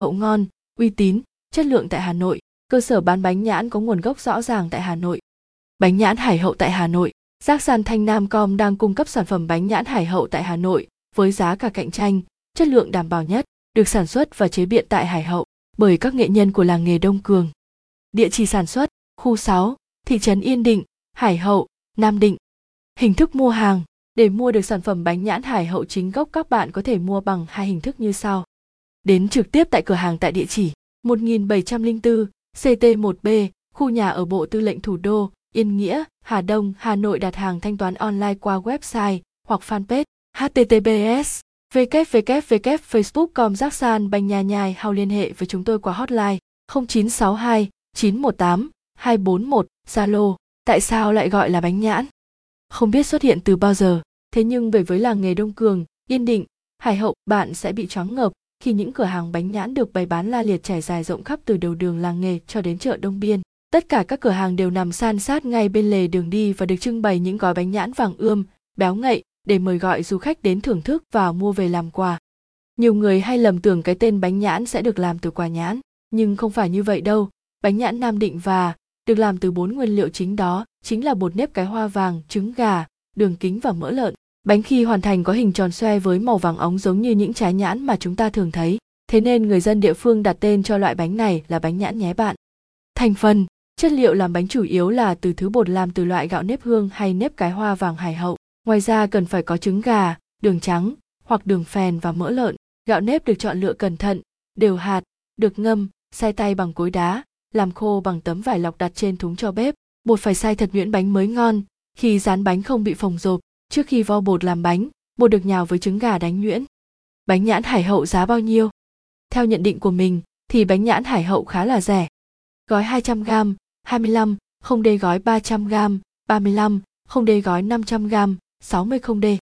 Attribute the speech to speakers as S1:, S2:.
S1: hậu ngon uy tín chất lượng tại hà nội cơ sở bán bánh nhãn có nguồn gốc rõ ràng tại hà nội bánh nhãn hải hậu tại hà nội giác san thanh nam com đang cung cấp sản phẩm bánh nhãn hải hậu tại hà nội với giá cả cạnh tranh chất lượng đảm bảo nhất được sản xuất và chế biện tại hải hậu bởi các nghệ nhân của làng nghề đông cường địa chỉ sản xuất khu 6, thị trấn Yên Định, Hải Hậu, Nam Định. Hình thức mua hàng, để mua được sản phẩm bánh nhãn Hải Hậu chính gốc các bạn có thể mua bằng hai hình thức như sau. Đến trực tiếp tại cửa hàng tại địa chỉ 1704 CT1B, khu nhà ở Bộ Tư lệnh Thủ đô, Yên Nghĩa, Hà Đông, Hà Nội đặt hàng thanh toán online qua website hoặc fanpage https www facebook.com giác san bành nhà nhài hào liên hệ với chúng tôi qua hotline 0962 918 241 Zalo. Tại sao lại gọi là bánh nhãn? Không biết xuất hiện từ bao giờ, thế nhưng về với làng nghề Đông Cường, Yên Định, Hải Hậu, bạn sẽ bị choáng ngợp khi những cửa hàng bánh nhãn được bày bán la liệt trải dài rộng khắp từ đầu đường làng nghề cho đến chợ Đông Biên. Tất cả các cửa hàng đều nằm san sát ngay bên lề đường đi và được trưng bày những gói bánh nhãn vàng ươm, béo ngậy để mời gọi du khách đến thưởng thức và mua về làm quà. Nhiều người hay lầm tưởng cái tên bánh nhãn sẽ được làm từ quả nhãn, nhưng không phải như vậy đâu. Bánh nhãn Nam Định và được làm từ bốn nguyên liệu chính đó chính là bột nếp cái hoa vàng, trứng gà, đường kính và mỡ lợn. Bánh khi hoàn thành có hình tròn xoe với màu vàng óng giống như những trái nhãn mà chúng ta thường thấy. Thế nên người dân địa phương đặt tên cho loại bánh này là bánh nhãn nhé bạn. Thành phần, chất liệu làm bánh chủ yếu là từ thứ bột làm từ loại gạo nếp hương hay nếp cái hoa vàng hải hậu. Ngoài ra cần phải có trứng gà, đường trắng hoặc đường phèn và mỡ lợn. Gạo nếp được chọn lựa cẩn thận, đều hạt, được ngâm, xay tay bằng cối đá, làm khô bằng tấm vải lọc đặt trên thúng cho bếp. Bột phải xay thật nhuyễn bánh mới ngon, khi dán bánh không bị phồng rộp. Trước khi vo bột làm bánh, bột được nhào với trứng gà đánh nhuyễn. Bánh nhãn hải hậu giá bao nhiêu? Theo nhận định của mình thì bánh nhãn hải hậu khá là rẻ. Gói 200g, 25, không đê gói 300g, 35, không đê gói 500g, 60 không đê.